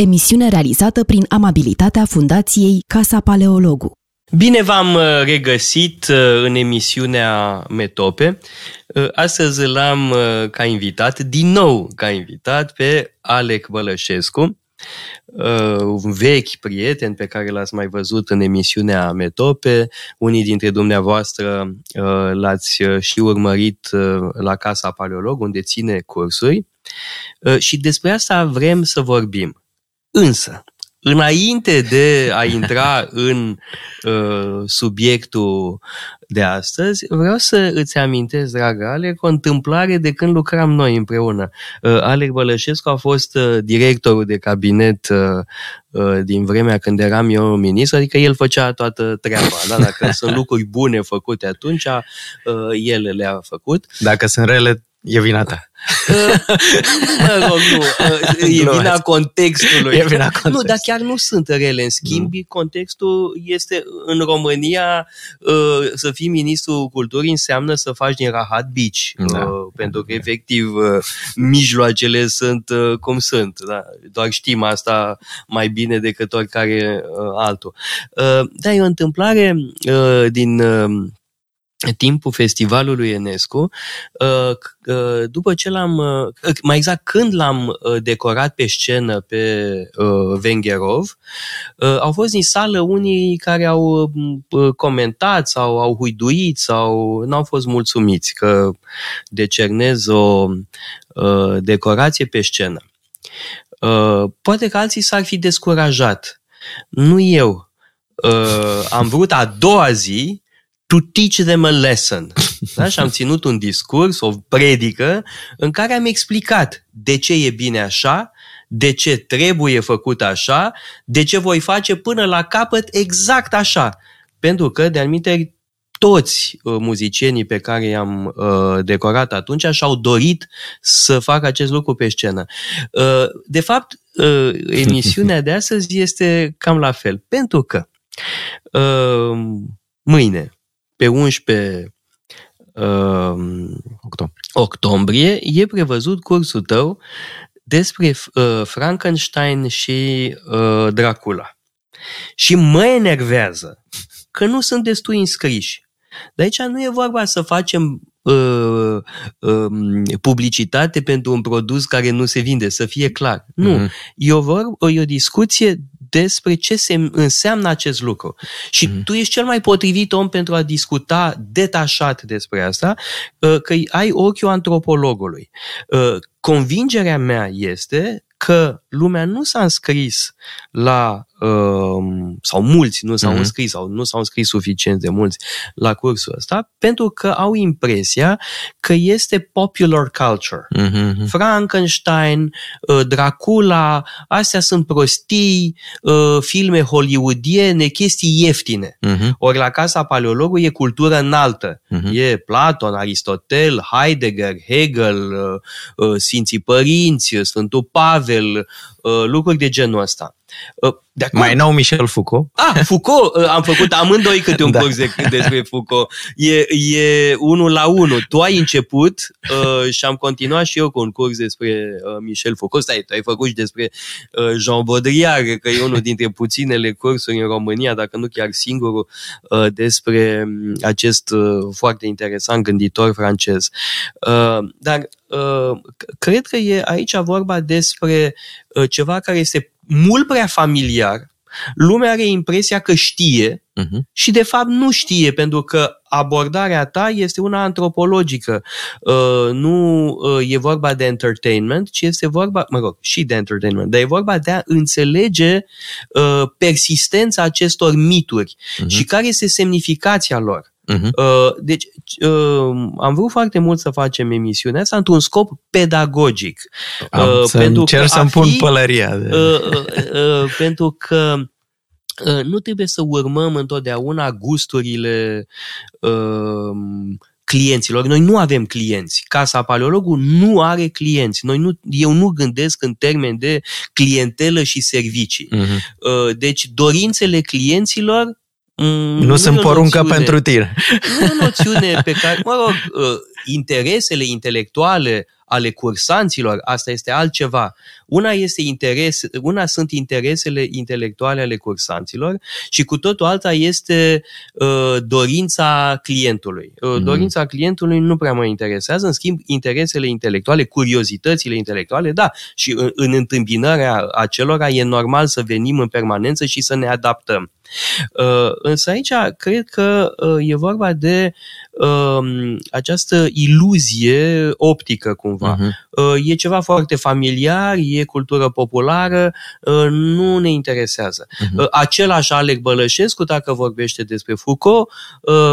Emisiune realizată prin amabilitatea Fundației Casa Paleologu. Bine v-am uh, regăsit uh, în emisiunea Metope. Uh, astăzi l-am ca invitat, din nou ca invitat, pe Alec Bălășescu, un vechi prieten pe care l-ați mai văzut în emisiunea Metope. Unii dintre dumneavoastră l-ați și urmărit la Casa Paleolog, unde ține cursuri. Și despre asta vrem să vorbim. Însă, înainte de a intra în uh, subiectul de astăzi, vreau să îți amintesc, dragă Alec, o întâmplare de când lucram noi împreună. Uh, Alec Bălășescu a fost uh, directorul de cabinet uh, uh, din vremea când eram eu ministru, adică el făcea toată treaba. Da? Dacă sunt lucruri bune făcute atunci, uh, el le-a făcut. Dacă sunt rele, E vina ta. mă rog, nu. E vina contextului. E vina contextului. Nu, dar chiar nu sunt rele. În schimb, mm. contextul este în România uh, să fii ministru culturii înseamnă să faci din Rahat Beach. Da. Uh, pentru că, efectiv, uh, mijloacele sunt cum sunt. Da? Doar știm asta mai bine decât oricare altul. Da, e o întâmplare din timpul festivalului Enescu, uh, uh, după ce l-am, uh, mai exact când l-am decorat pe scenă pe Vengerov, au fost din sală unii care au comentat sau au huiduit sau n-au fost mulțumiți că decernez o decorație pe scenă. Poate că alții s-ar fi descurajat. Nu eu. Am vrut a doua zi to teach them a lesson. Da? Și am ținut un discurs, o predică, în care am explicat de ce e bine așa, de ce trebuie făcut așa, de ce voi face până la capăt exact așa. Pentru că, de anumite toți uh, muzicienii pe care i-am uh, decorat atunci și-au dorit să facă acest lucru pe scenă. Uh, de fapt, uh, emisiunea de astăzi este cam la fel, pentru că uh, mâine, pe 11 uh, octombrie e prevăzut cursul tău despre uh, Frankenstein și uh, Dracula. Și mă enervează că nu sunt destui înscriși. De aici nu e vorba să facem uh, uh, publicitate pentru un produs care nu se vinde, să fie clar. Nu. Mm-hmm. E, o vor, e o discuție despre ce se înseamnă acest lucru. Și mm-hmm. tu ești cel mai potrivit om pentru a discuta detașat despre asta, uh, că ai ochiul antropologului. Uh, convingerea mea este că lumea nu s-a înscris la, uh, sau mulți nu s-au uh-huh. înscris, sau nu s-au înscris suficient de mulți la cursul ăsta, pentru că au impresia că este popular culture. Uh-huh. Frankenstein, uh, Dracula, astea sunt prostii, uh, filme hollywoodiene, chestii ieftine. Uh-huh. Ori la Casa Paleologului e cultură înaltă. Uh-huh. E Platon, Aristotel, Heidegger, Hegel, uh, uh, Sfinții Părinți, Sfântul Pavel, uh, lucruri de genul ăsta. Uh, de acum... Mai nou Michel Foucault. Ah, Foucault, uh, am făcut amândoi câte un da. curs de, despre Foucault. E, e unul la unul. Tu ai început uh, și am continuat și eu cu un curs despre uh, Michel Foucault. Stai, tu ai făcut și despre uh, Jean Baudrillard, că e unul dintre puținele cursuri în România, dacă nu chiar singurul, uh, despre um, acest uh, foarte interesant gânditor francez. Uh, dar uh, cred că e aici vorba despre uh, ceva care este mult prea familiar, lumea are impresia că știe uh-huh. și de fapt nu știe pentru că abordarea ta este una antropologică. Uh, nu uh, e vorba de entertainment, ci este vorba, mă rog, și de entertainment, dar e vorba de a înțelege uh, persistența acestor mituri uh-huh. și care este semnificația lor. Uh-huh. Uh, deci uh, am vrut foarte mult să facem emisiunea asta într-un scop pedagogic. Am uh, să pentru încerc să-mi pun pălăria. De... Uh, uh, uh, pentru că uh, nu trebuie să urmăm întotdeauna gusturile uh, clienților. Noi nu avem clienți. Casa Paleologul nu are clienți. Noi nu, eu nu gândesc în termen de clientelă și servicii. Uh-huh. Deci dorințele clienților Mm, nu, sunt poruncă noțiune, pentru tine. Nu e o noțiune pe care, mă rog, uh, interesele intelectuale ale cursanților, asta este altceva. Una, este interes, una sunt interesele intelectuale ale cursanților și cu totul alta este uh, dorința clientului. Uh, mm. Dorința clientului nu prea mă interesează, în schimb, interesele intelectuale, curiozitățile intelectuale, da, și în, în întâmpinarea acelora e normal să venim în permanență și să ne adaptăm. Uh, însă aici cred că uh, e vorba de um, această iluzie optică cumva. Uh-huh. E ceva foarte familiar, e cultură populară, nu ne interesează. Uh-huh. Același Alec Bălășescu, dacă vorbește despre Foucault,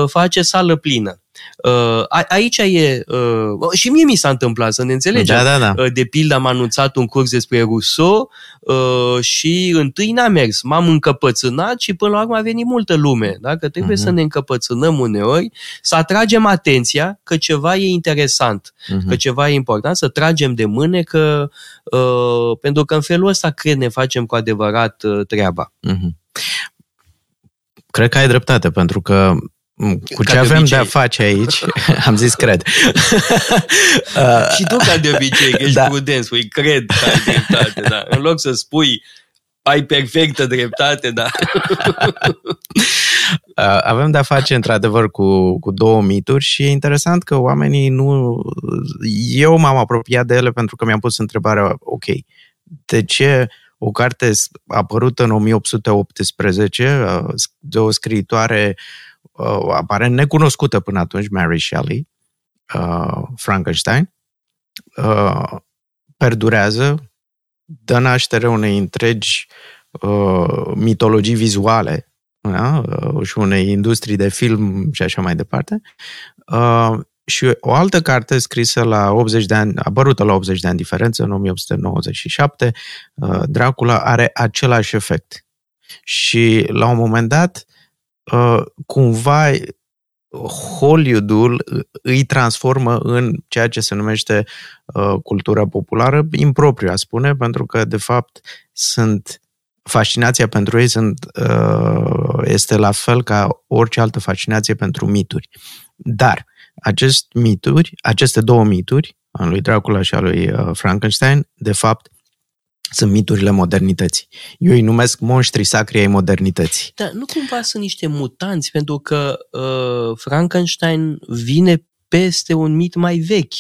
face sală plină. Uh, aici e, uh, și mie mi s-a întâmplat, să ne înțelegem. Da, da, da. Uh, de pildă am anunțat un curs despre Rousseau uh, și întâi n-a mers. M-am încăpățânat și până la urmă a venit multă lume. Da? Că trebuie uh-huh. să ne încăpățânăm uneori, să atragem atenția că ceva e interesant, uh-huh. că ceva e important, să tragem de mâne, că, uh, pentru că în felul ăsta cred ne facem cu adevărat uh, treaba. Uh-huh. Cred că ai dreptate, pentru că Mm, cu ce avem de a face aici, am zis cred. și tu ca de obicei, că ești da. prudent, spui cred că ai dreptate, da. În loc să spui ai perfectă dreptate, da. Avem de-a face, într-adevăr, cu, cu două mituri și e interesant că oamenii nu... Eu m-am apropiat de ele pentru că mi-am pus întrebarea, ok, de ce o carte apărută în 1818 de o scriitoare uh, aparent necunoscută până atunci, Mary Shelley, uh, Frankenstein, uh, perdurează, dă naștere unei întregi uh, mitologii vizuale da? uh, și unei industrii de film și așa mai departe. Uh, și o altă carte scrisă la 80 de ani, apărută la 80 de ani diferență, în 1897, uh, Dracula are același efect. Și la un moment dat, Uh, cumva Hollywoodul îi transformă în ceea ce se numește uh, cultura populară impropriu, a spune, pentru că, de fapt, sunt fascinația pentru ei sunt, uh, este la fel ca orice altă fascinație pentru mituri. Dar acest mituri, aceste două mituri, al lui Dracula și al lui Frankenstein, de fapt, sunt miturile modernității. Eu îi numesc monștri sacri ai modernității. Dar nu cumva sunt niște mutanți, pentru că uh, Frankenstein vine peste un mit mai vechi.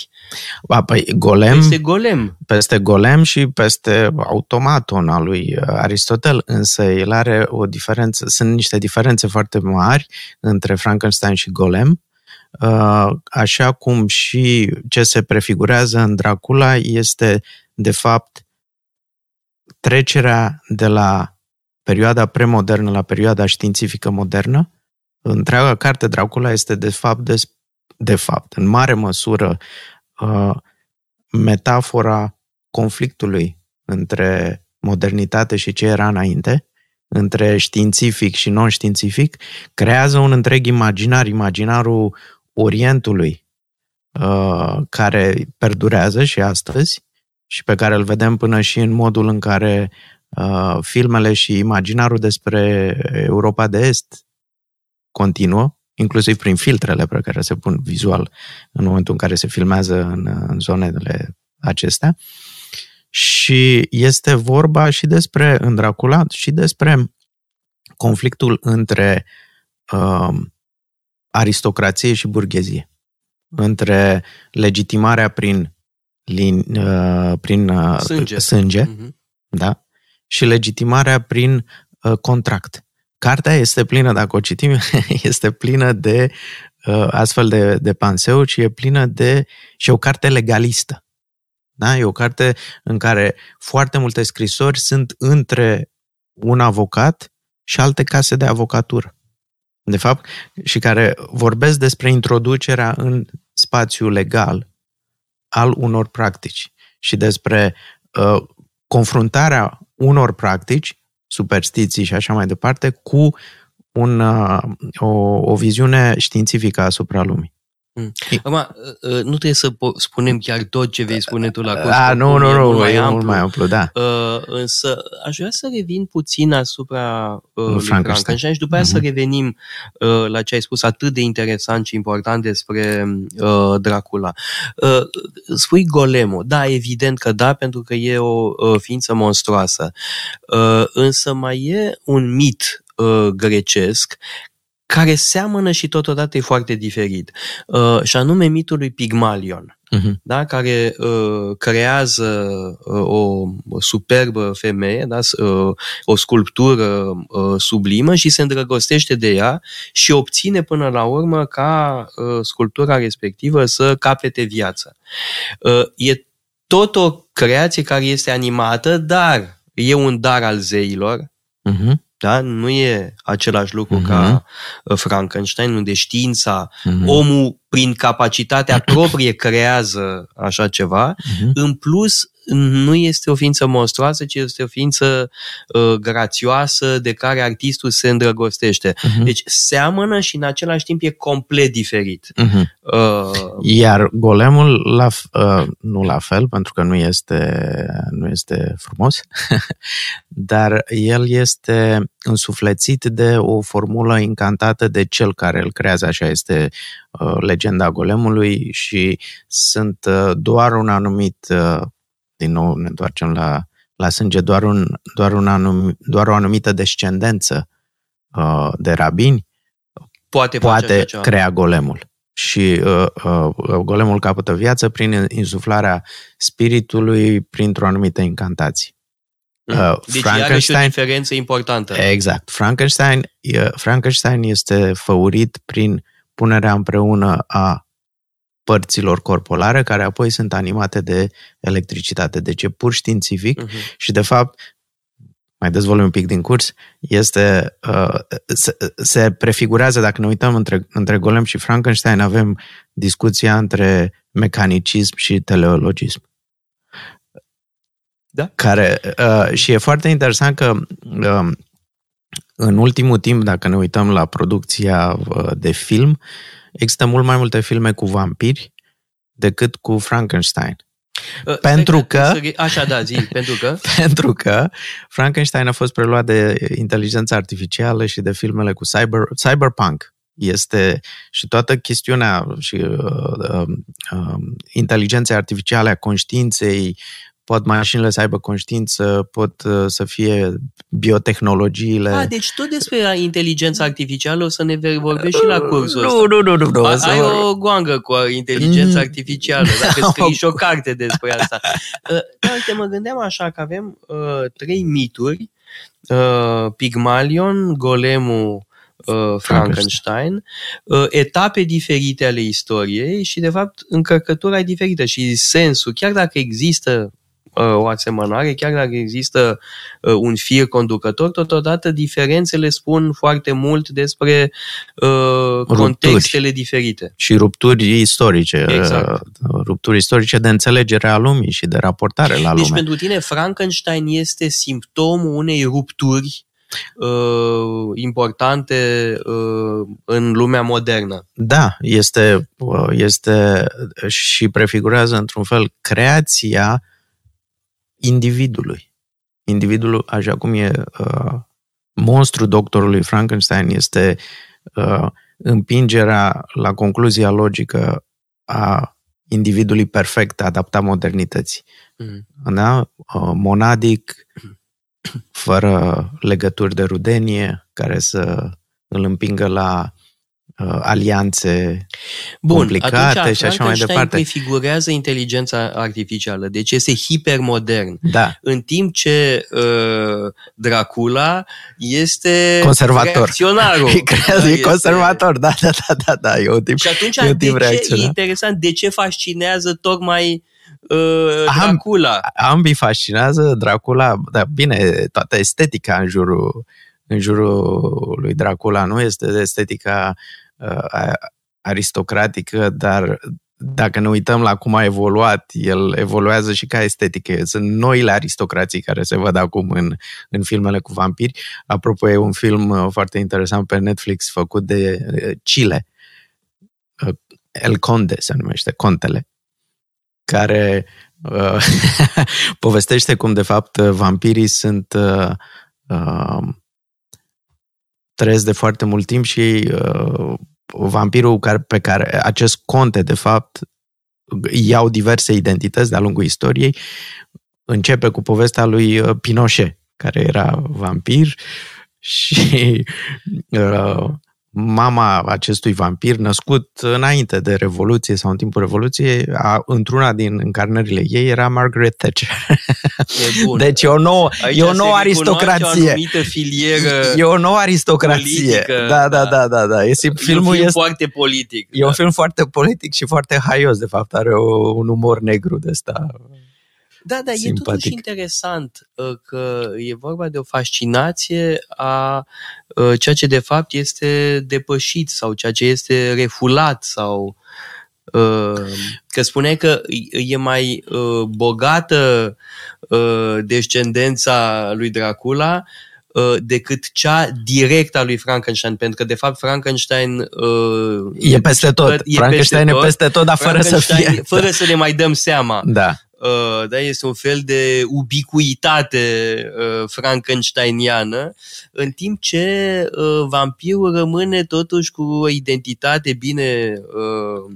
Ba, păi, Golem, peste Golem. Peste Golem și peste automaton al lui uh, Aristotel, însă el are o diferență, sunt niște diferențe foarte mari între Frankenstein și Golem, uh, așa cum și ce se prefigurează în Dracula este, de fapt, trecerea de la perioada premodernă la perioada științifică modernă, întreaga carte Dracula este de fapt, de, de fapt în mare măsură, uh, metafora conflictului între modernitate și ce era înainte, între științific și non-științific, creează un întreg imaginar, imaginarul Orientului, uh, care perdurează și astăzi, și pe care îl vedem până și în modul în care uh, filmele și imaginarul despre Europa de Est continuă, inclusiv prin filtrele pe care se pun vizual în momentul în care se filmează în, în zonele acestea. Și este vorba și despre, în Dracula, și despre conflictul între uh, aristocrație și burghezie, între legitimarea prin lin, uh, prin uh, sânge, sânge uh-huh. da? și legitimarea prin uh, contract. Cartea este plină, dacă o citim, este plină de uh, astfel de, de panseuri și e plină de... și e o carte legalistă. Da? E o carte în care foarte multe scrisori sunt între un avocat și alte case de avocatură. De fapt, și care vorbesc despre introducerea în spațiu legal al unor practici și despre uh, confruntarea unor practici, superstiții și așa mai departe, cu un, uh, o, o viziune științifică asupra lumii. Mm. Acum, uh, uh, nu trebuie să spunem chiar tot ce vei spune tu la curs. A, nu, nu, nu, mai e amplu. mult mai amplu, da. Uh, însă aș vrea să revin puțin asupra uh, lui Frankenstein și după aia uh-huh. să mhm. revenim uh, la ce ai spus atât de interesant și important despre uh, Dracula. Uh, spui golemul. Da, evident că da, pentru că e o uh, ființă monstruoasă. Uh, însă mai e un mit uh, grecesc care seamănă și totodată e foarte diferit. Uh, și anume mitul lui Pigmalion, uh-huh. da? care uh, creează uh, o, o superbă femeie, da? uh, o sculptură uh, sublimă și se îndrăgostește de ea și obține până la urmă ca uh, sculptura respectivă să capete viață. Uh, e tot o creație care este animată, dar e un dar al zeilor, uh-huh da? Nu e același lucru uh-huh. ca uh, Frankenstein, unde știința, uh-huh. omul prin capacitatea proprie creează așa ceva. Uh-huh. În plus, nu este o ființă monstruoasă, ci este o ființă uh, grațioasă de care artistul se îndrăgostește. Uh-huh. Deci seamănă și în același timp e complet diferit. Uh-huh. Uh, Iar golemul, la, uh, nu la fel, pentru că nu este, nu este frumos, dar el este însuflețit de o formulă încantată de cel care îl creează, așa este uh, legenda golemului și sunt uh, doar un anumit uh, din nou ne întoarcem la, la sânge, doar, un, doar, un anum, doar o anumită descendență uh, de rabini poate, poate crea golemul. Și uh, uh, golemul capătă viață prin insuflarea spiritului printr-o anumită incantație. Mm. Uh, deci Frankenstein, are și o diferență importantă. Exact. Frankenstein, uh, Frankenstein este făurit prin punerea împreună a părților corpolare care apoi sunt animate de electricitate. Deci e pur științific uh-huh. și de fapt mai dezvolui un pic din curs, este, uh, se, se prefigurează, dacă ne uităm între, între Golem și Frankenstein, avem discuția între mecanicism și teleologism. Da. Care, uh, și e foarte interesant că uh, în ultimul timp, dacă ne uităm la producția uh, de film, uh, Există mult mai multe filme cu vampiri decât cu Frankenstein. Uh, pentru că... că așa, da, zi, pentru că... pentru că Frankenstein a fost preluat de inteligența artificială și de filmele cu cyber, cyberpunk. Este și toată chestiunea și uh, uh, uh, inteligenței artificiale, a conștiinței, pot mașinile să aibă conștiință, pot uh, să fie biotehnologiile. A, deci tot despre inteligența artificială o să ne vorbești și la cursul nu, ăsta. Nu, nu, nu. nu A, ai o goangă cu inteligența mm. artificială, dacă scrii și o carte despre asta. Uh, da, uite, mă gândeam așa că avem uh, trei mituri, uh, Pigmalion, Golemul, uh, Frankenstein, uh, etape diferite ale istoriei și, de fapt, încărcătura e diferită și sensul, chiar dacă există Uh, o asemănare, chiar dacă există uh, un fir conducător, totodată diferențele spun foarte mult despre uh, contextele diferite. Și rupturi istorice. Exact. Rupturi istorice de înțelegere a lumii și de raportare la deci lume. Deci pentru tine Frankenstein este simptomul unei rupturi uh, importante uh, în lumea modernă. Da, este, este și prefigurează într-un fel creația individului. Individul, așa cum e uh, monstru doctorului Frankenstein, este uh, împingerea la concluzia logică a individului perfect adaptat modernității. Mm. Da? Uh, monadic, fără legături de rudenie, care să îl împingă la uh, alianțe Bun, complicate și așa mai departe. prefigurează inteligența artificială, deci este hipermodern. Da. În timp ce uh, Dracula este conservator. reacționarul. E, da, e conservator, da, da, da, da, da, e un tip, Și atunci, e, de ce, e interesant, de ce fascinează tocmai uh, Dracula? Am, ambii fascinează Dracula, dar bine, toată estetica în jurul în jurul lui Dracula nu este estetica uh, aristocratică, dar dacă ne uităm la cum a evoluat, el evoluează și ca estetică. Sunt noile aristocrații care se văd acum în, în filmele cu vampiri. Apropo, e un film uh, foarte interesant pe Netflix făcut de uh, Chile, El Conde se numește, Contele, care uh, povestește cum, de fapt, vampirii sunt uh, uh, trăiesc de foarte mult timp și uh, vampirul care, pe care acest conte, de fapt, iau diverse identități de-a lungul istoriei. Începe cu povestea lui uh, Pinochet, care era vampir și uh, mama acestui vampir, născut înainte de Revoluție sau în timpul Revoluției, a, într-una din încarnările ei era Margaret Thatcher. E bun. Deci e o nouă, Aici e o nouă aristocrație. O filieră e o nouă aristocrație. Politică, da, da, da, da, da. Este, filmul e un film este, foarte politic. E da. un film foarte politic și foarte haios, de fapt. Are o, un umor negru de ăsta da, da, simpatic. e totuși interesant uh, că e vorba de o fascinație a uh, ceea ce de fapt este depășit sau ceea ce este refulat sau uh, că spuneai că e mai bogată descendența lui Dracula decât cea directă a lui Frankenstein, pentru că de fapt Frankenstein uh, e peste tot. E Frankenstein peste tot, e peste tot, dar fără să fie. Fără să ne mai dăm seama. Da. Uh, da, este un fel de ubicuitate uh, frankensteiniană, în timp ce uh, vampirul rămâne totuși cu o identitate bine uh,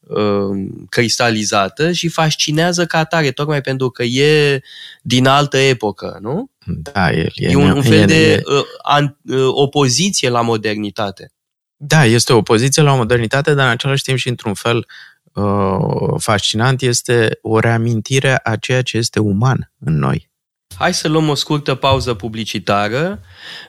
uh, cristalizată și fascinează ca atare, tocmai pentru că e din altă epocă, nu? Da, el e, e un, un fel e, de uh, an, uh, opoziție la modernitate. Da, este o opoziție la modernitate, dar în același timp și într-un fel Uh, fascinant este o reamintire a ceea ce este uman în noi. Hai să luăm o scurtă pauză publicitară,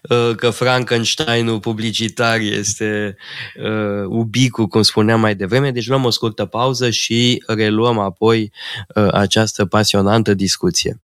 uh, că Frankensteinul publicitar este uh, ubicul, cum spuneam mai devreme, deci luăm o scurtă pauză și reluăm apoi această pasionantă discuție.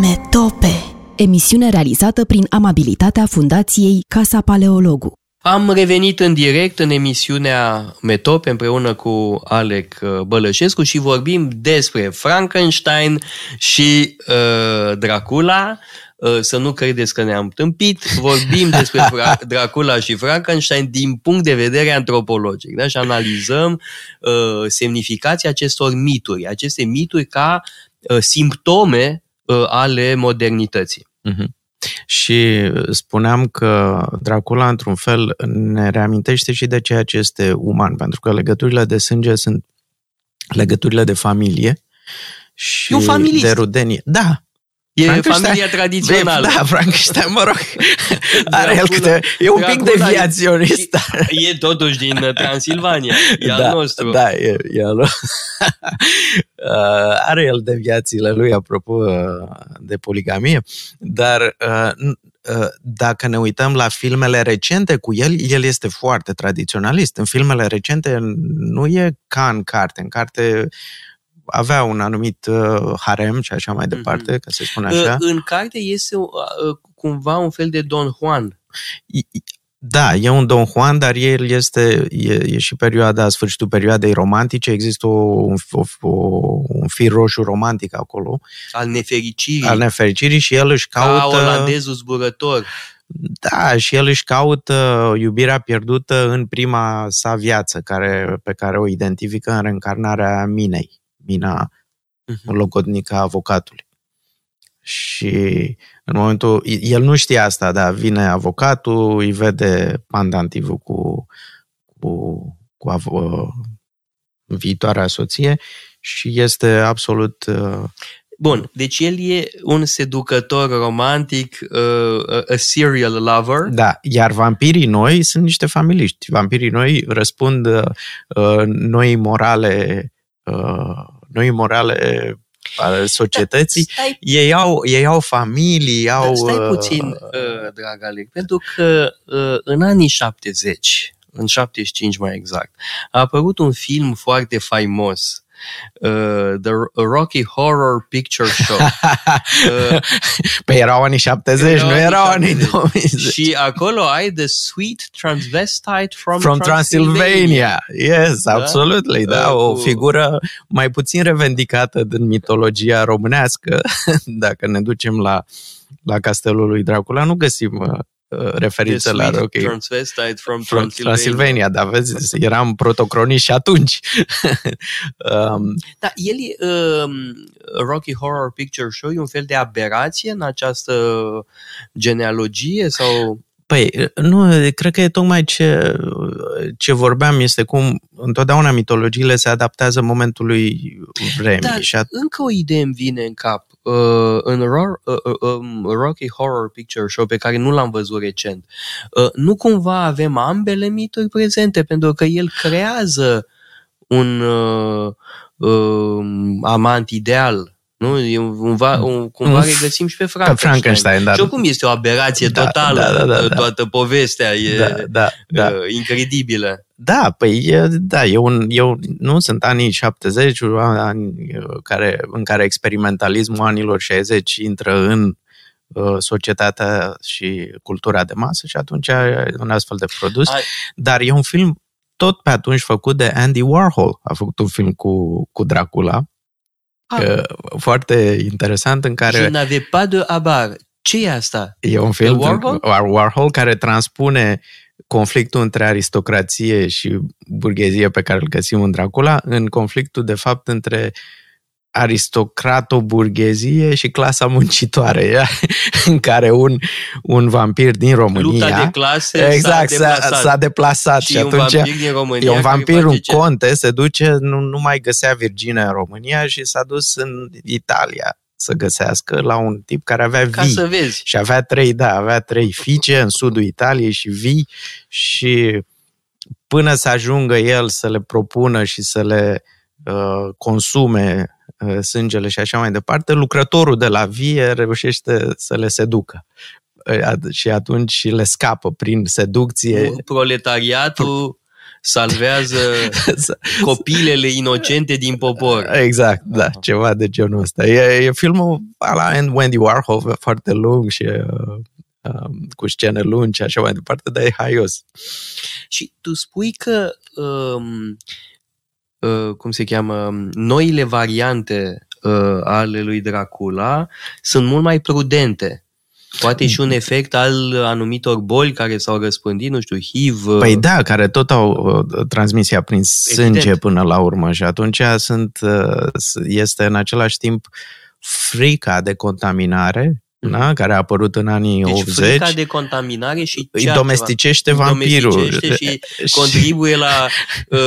Metope Emisiune realizată prin amabilitatea Fundației Casa Paleologu. Am revenit în direct în emisiunea Metop împreună cu Alec uh, Bălășescu și vorbim despre Frankenstein și uh, Dracula. Uh, să nu credeți că ne-am tâmpit, vorbim despre Dracula și Frankenstein din punct de vedere antropologic da? și analizăm uh, semnificația acestor mituri, aceste mituri ca uh, simptome uh, ale modernității. Uh-huh. Și spuneam că Dracula, într-un fel, ne reamintește și de ceea ce este uman, pentru că legăturile de sânge sunt legăturile de familie și e un de rudenie. Da, E familia tradițională. Da, Frankenstein, mă rog, are el câte, e un pic deviaționist. E, totuși din uh, Transilvania, e da, al nostru. Da, e, e al uh, Are el deviațiile lui, apropo uh, de poligamie, dar dacă ne uităm la filmele recente cu el, el este foarte tradiționalist. În filmele recente nu e ca în carte. În carte avea un anumit uh, harem și așa mai departe, mm-hmm. ca să spun așa. În carte este uh, cumva un fel de Don Juan. Da, e un Don Juan, dar el este, e, e și perioada, sfârșitul perioadei romantice, există o, un, o, un fir roșu romantic acolo. Al nefericirii. Al nefericirii și el își caută... Ca olandezul zburător. Da, și el își caută iubirea pierdută în prima sa viață, care, pe care o identifică în reîncarnarea minei mina uh-huh. logodnică a avocatului. Și în momentul, el nu știe asta, dar vine avocatul, îi vede pandantivul cu, cu, cu avo, viitoarea soție și este absolut uh, Bun, deci el e un seducător romantic, uh, a serial lover. Da, iar vampirii noi sunt niște familiști. Vampirii noi răspund uh, noi morale uh, noi morale ale societății, da, ei, au, ei au familii, au... Da, stai puțin, uh, drag Alec, pentru că uh, în anii 70, în 75 mai exact, a apărut un film foarte faimos Uh, the Rocky Horror Picture Show. Uh, păi erau anii 70, erau nu erau anii 2010. Și acolo ai The Sweet Transvestite from, from Transylvania. Transylvania. Yes, da? absolutely. Da, uh, o figură mai puțin revendicată din mitologia românească. Dacă ne ducem la, la castelul lui Dracula, nu găsim uh, uh, referință The la sweet Rocky. Transvestite from, From Transylvania. Transilvania, dar vezi, eram protocronist și atunci. um, Da, el e, um, Rocky Horror Picture Show e un fel de aberație în această genealogie sau... Păi, nu, cred că e tocmai ce, ce vorbeam, este cum întotdeauna mitologiile se adaptează momentului vremii. Dar și at- încă o idee îmi vine în cap. Uh, în Ro- uh, uh, um, Rocky Horror Picture Show, pe care nu l-am văzut recent, uh, nu cumva avem ambele mituri prezente, pentru că el creează un uh, uh, amant ideal. Nu? E un, va, un, cumva Un- regăsim și pe Pe Frankenstein. Frankenstein, da. Și oricum este o aberație Da, totală, da, da, da, uh, da. toată povestea e Da, da, da. uh, incredibilă. Da, păi, e, da, e un, e un, nu sunt anii 70, ani uh, care, în care experimentalismul anilor 60 intră în uh, societatea și cultura de masă și atunci e un astfel de produs. Ai- Dar e un film tot pe atunci făcut de Andy Warhol. A făcut un film cu, cu Dracula, Ah. că, foarte interesant, în Je care n'avais pas de habar. Ce e asta? e un film Warhol? War- Warhol care transpune conflictul între aristocrație și burghezie pe care îl găsim în Dracula în conflictul, de fapt, între aristocrato-burghezie și clasa muncitoare, în care un, un vampir din România Lupta de clase exact, s-a s-a, deplasat. s-a deplasat și, și, un atunci vampir din România e un care vampir, face un ce? conte, se duce, nu, nu mai găsea Virginia în România și s-a dus în Italia să găsească la un tip care avea Ca vii. să vezi. Și avea trei, da, avea trei fiice în sudul Italiei și vii și până să ajungă el să le propună și să le uh, consume uh, sângele și așa mai departe, lucrătorul de la vie reușește să le seducă. Uh, Și atunci le scapă prin seducție. Proletariatul salvează copilele inocente din popor. Exact, da, ceva de genul ăsta. E, e filmul ala Wendy Warhol, foarte lung și uh, uh, cu scene lungi și așa mai departe, dar e haios. Și tu spui că, um, uh, cum se cheamă, noile variante uh, ale lui Dracula sunt mult mai prudente. Poate și un efect al anumitor boli care s-au răspândit, nu știu, HIV. uh, Păi da, care tot au uh, transmisia prin sânge Evident. până la urmă și atunci sunt, uh, este în același timp frica de contaminare da, care a apărut în anii deci 80. frica de contaminare și îi ce altceva? domesticește Îi vampirul. domesticește și contribuie la uh,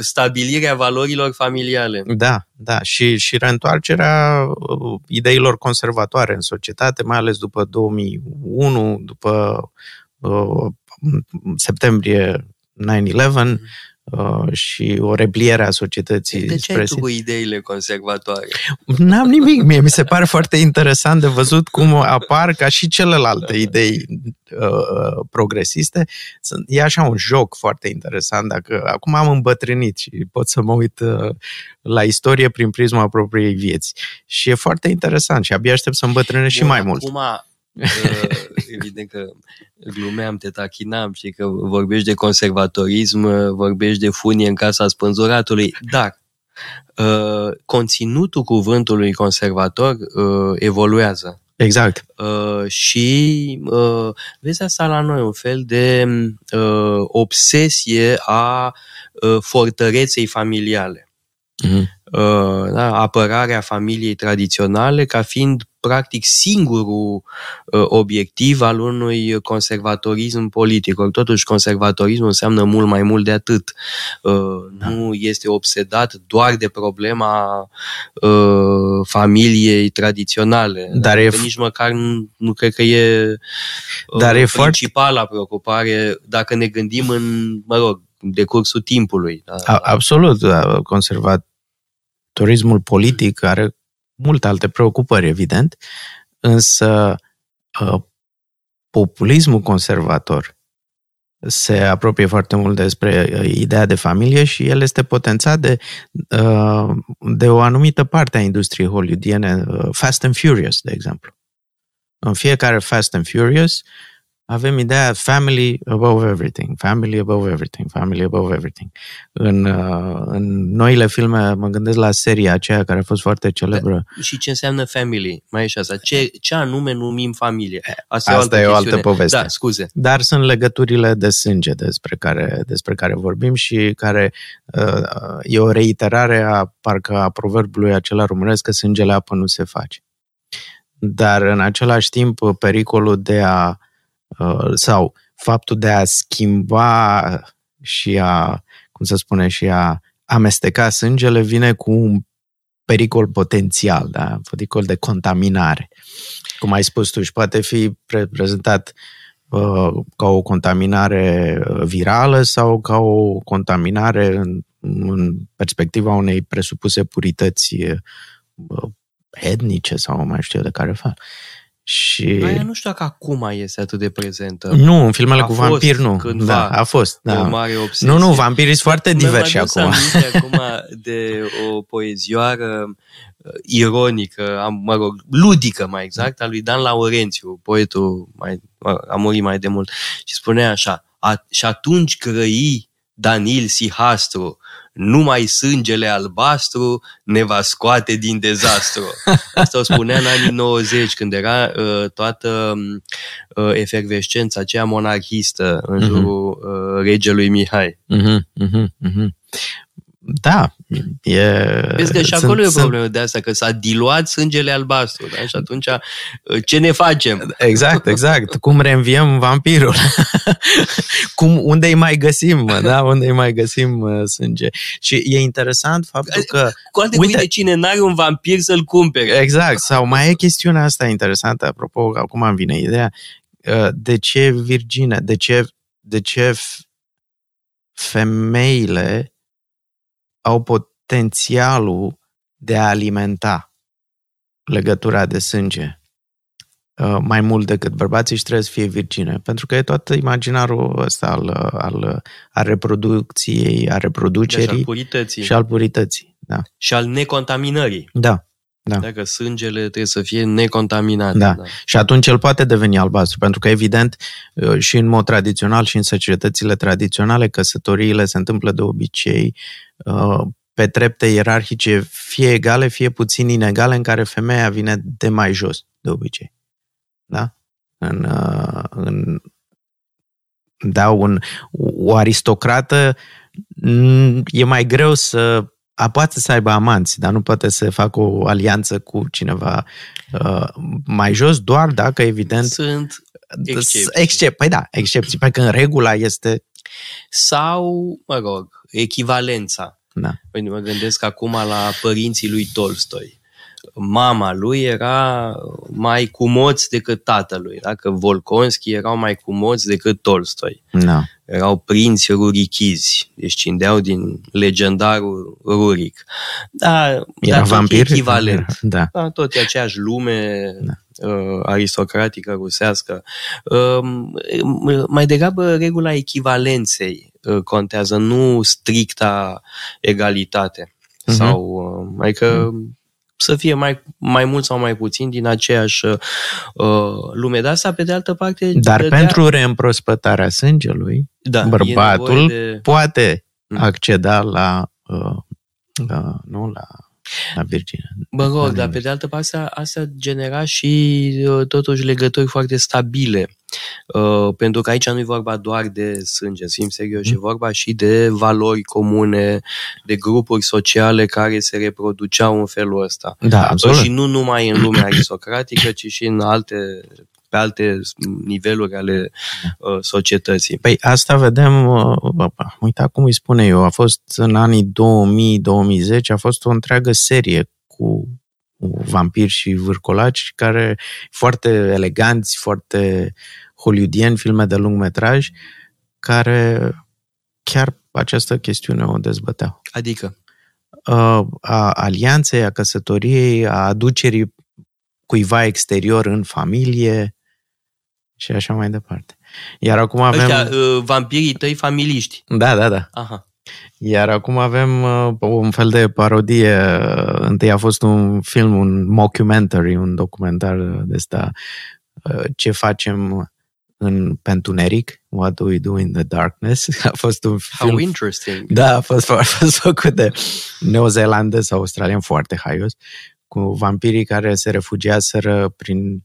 stabilirea valorilor familiale. Da, da. Și, și reîntoarcerea uh, ideilor conservatoare în societate, mai ales după 2001, după uh, septembrie 9-11 uh, și o repliere a societății De ce spre ai tu sine. cu ideile conservatoare? N-am nimic, mie mi se pare foarte interesant de văzut cum apar ca și celelalte idei uh, progresiste. Sunt, e așa un joc foarte interesant. Dacă acum am îmbătrânit și pot să mă uit uh, la istorie prin prisma propriei vieți. Și e foarte interesant și abia aștept să îmbătrânesc și Bun, mai mult. Acum, uh, evident că glumeam, te tachinam și că vorbești de conservatorism, uh, vorbești de funie în casa spânzuratului, dar uh, conținutul cuvântului conservator uh, evoluează. Exact. Uh, și uh, vezi asta la noi, un fel de uh, obsesie a uh, fortăreței familiale. Mhm. Uh, da, apărarea familiei tradiționale ca fiind practic singurul uh, obiectiv al unui conservatorism politic. Ori totuși conservatorismul înseamnă mult mai mult de atât. Uh, nu este obsedat doar de problema uh, familiei tradiționale. Dar e Adică f- nici măcar nu, nu cred că e, uh, Dar e foarte- principala preocupare dacă ne gândim în, mă rog, decursul timpului. Da? A, absolut. da, Conservatorismul politic are multe alte preocupări, evident, însă uh, populismul conservator se apropie foarte mult despre uh, ideea de familie și el este potențat de, uh, de o anumită parte a industriei hollywoodiene, uh, Fast and Furious, de exemplu. În fiecare Fast and Furious avem ideea family above everything, family above everything, family above everything. În, uh, în noile filme mă gândesc la seria aceea care a fost foarte celebră. Da. Și ce înseamnă family? Mai e și asta. Ce, ce anume numim familie? Asta, asta e, o altă, e o altă poveste. Da, scuze. Dar sunt legăturile de sânge despre care, despre care vorbim și care uh, e o reiterare a parcă a proverbului acela românesc că sângele apă nu se face. Dar în același timp pericolul de a Uh, sau faptul de a schimba și a, cum să spune, și a amesteca sângele vine cu un pericol potențial, da? pericol de contaminare. Cum ai spus tu, și poate fi prezentat uh, ca o contaminare virală sau ca o contaminare în, în perspectiva unei presupuse purități uh, etnice sau mai știu de care fel. Și... Aia nu știu dacă acum este atât de prezentă. Nu, în filmele a cu vampir nu. Cândva da, a fost. Da. O mare obsesie. Nu, nu, vampirii sunt foarte diversi acum. acum de o poezioară uh, ironică, mă rog, ludică mai exact, a lui Dan Laurențiu, poetul mai, a murit mai de mult, și spunea așa, a, și atunci grăi Danil Sihastru, numai sângele albastru ne va scoate din dezastru. Asta o spunea în anii 90, când era uh, toată uh, efervescența aceea monarhistă în mhm. jurul uh-huh. uh, regelui Mihai. Uh-huh, uh-huh, uh-huh. Da, e... Vezi că și acolo sunt, e o problemă de asta, că s-a diluat sângele albastru, da? Și atunci uh, ce ne facem? Exact, exact. Cum reînviem vampirul? Cum, unde îi mai găsim, mă, da? Unde îi mai găsim uh, sânge? Și e interesant faptul că... Cu alte uite, cuvinte, cine n-are un vampir să-l cumpere. Exact. Sau mai e chestiunea asta interesantă, apropo, acum îmi vine ideea, uh, de ce virgine, de ce, de ce femeile au potențialul de a alimenta legătura de sânge uh, mai mult decât bărbații și trebuie să fie virgine. Pentru că e tot imaginarul ăsta al, al, al reproducției, a reproducerii deci al purității. și al purității. Da. Și al necontaminării. Da. Da. Dacă sângele trebuie să fie necontaminat. Da. da. Și atunci el poate deveni albastru, pentru că evident uh, și în mod tradițional și în societățile tradiționale căsătoriile se întâmplă de obicei uh, pe trepte ierarhice fie egale, fie puțin inegale, în care femeia vine de mai jos, de obicei. Da? În, uh, în da, un, o aristocrată e mai greu să a, poate să aibă amanți, dar nu poate să facă o alianță cu cineva uh, mai jos, doar dacă, evident... Sunt excepții. Excep, păi da, excepții, pentru că în regula este... Sau, mă rog, echivalența. Da. Păi mă gândesc acum la părinții lui Tolstoi. Mama lui era mai cumoți decât tatălui, da? că Volkonski erau mai cumoți decât Tolstoi. Da erau prinți rurichizi, deci cindeau din legendarul Ruric. Da, Era dar vampir? echivalent. Da. da. Tot e aceeași lume da. uh, aristocratică rusească. Uh, mai degrabă regula echivalenței uh, contează, nu stricta egalitate. Uh-huh. Sau, uh, adică uh-huh să fie mai, mai mult sau mai puțin din aceeași uh, lume. Dar asta, pe de altă parte... Dar dădea... pentru reîmprospătarea sângelui, da, bărbatul de... poate mm. acceda la, uh, la, nu, la la Virginia. Bă, rog, dar pe de altă parte asta genera și uh, totuși legături foarte stabile. Uh, pentru că aici nu e vorba doar de sânge, să fim serios, mm. e vorba și de valori comune, de grupuri sociale care se reproduceau în felul ăsta. Da, absolut. Și nu numai în lumea aristocratică, ci și în alte pe alte niveluri ale uh, societății. Păi asta vedem, uh, uite acum îi spune eu, a fost în anii 2000-2010, a fost o întreagă serie cu vampiri și vârcolaci care foarte eleganți, foarte hollywoodieni, filme de lung metraj, care chiar această chestiune o dezbăteau. Adică? Uh, a alianței, a căsătoriei, a aducerii cuiva exterior în familie, și așa mai departe. Iar acum avem... Ăștia, uh, vampirii tăi familiști. Da, da, da. Aha. Iar acum avem uh, un fel de parodie. Întâi a fost un film, un mockumentary, un documentar de ăsta, uh, ce facem în Pentuneric, What Do We Do in the Darkness. A fost un film... How interesting! Da, a fost, a fost făcut de neozelandez sau australian foarte haios, cu vampirii care se refugiaseră prin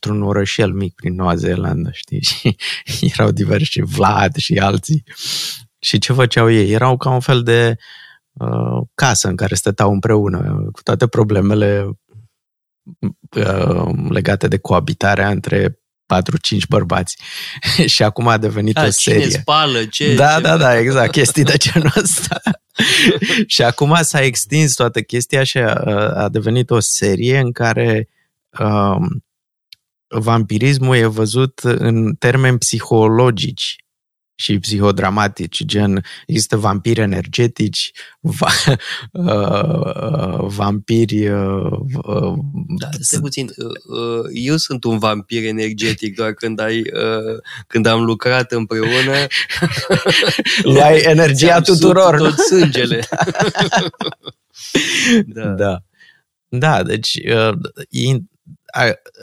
într-un orășel mic prin Noua Zeelandă, știi? Și erau diversi Vlad și alții. Și ce făceau ei? Erau ca un fel de uh, casă în care stăteau împreună, cu toate problemele uh, legate de coabitarea între 4-5 bărbați. și acum a devenit a, o serie. Cine spală, ce, da, ce... da, da, exact, chestii de genul ăsta. și acum s-a extins toată chestia și a, a devenit o serie în care um, vampirismul e văzut în termeni psihologici și psihodramatici, gen există vampiri energetici, va, uh, vampiri... Uh, uh, da, stai puțin, uh, eu sunt un vampir energetic, doar când, ai, uh, când am lucrat împreună... Luai energia tuturor. Tot sângele. da. da. Da, deci uh,